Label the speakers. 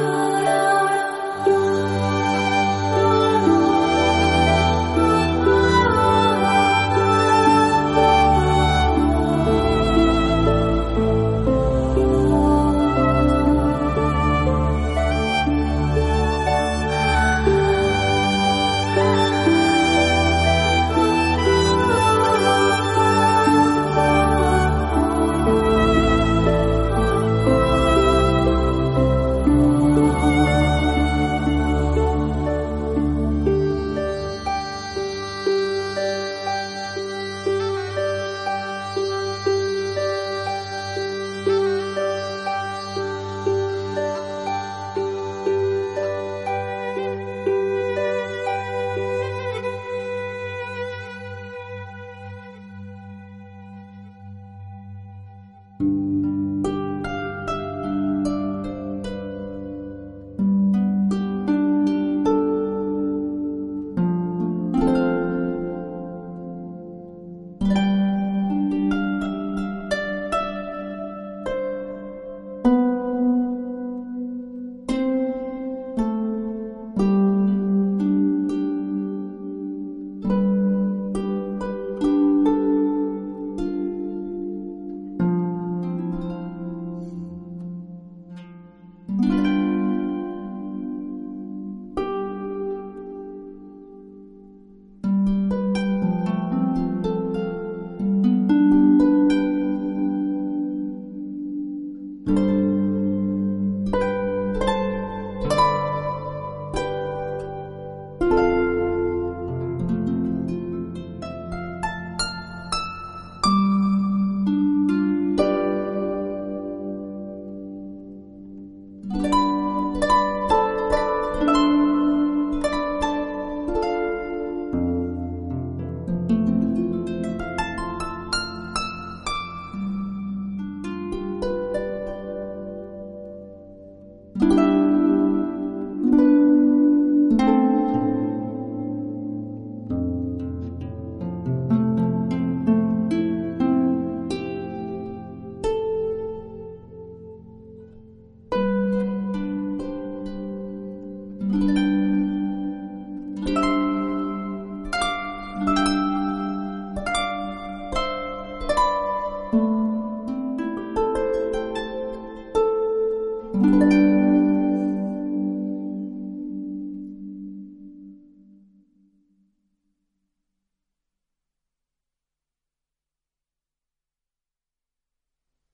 Speaker 1: love.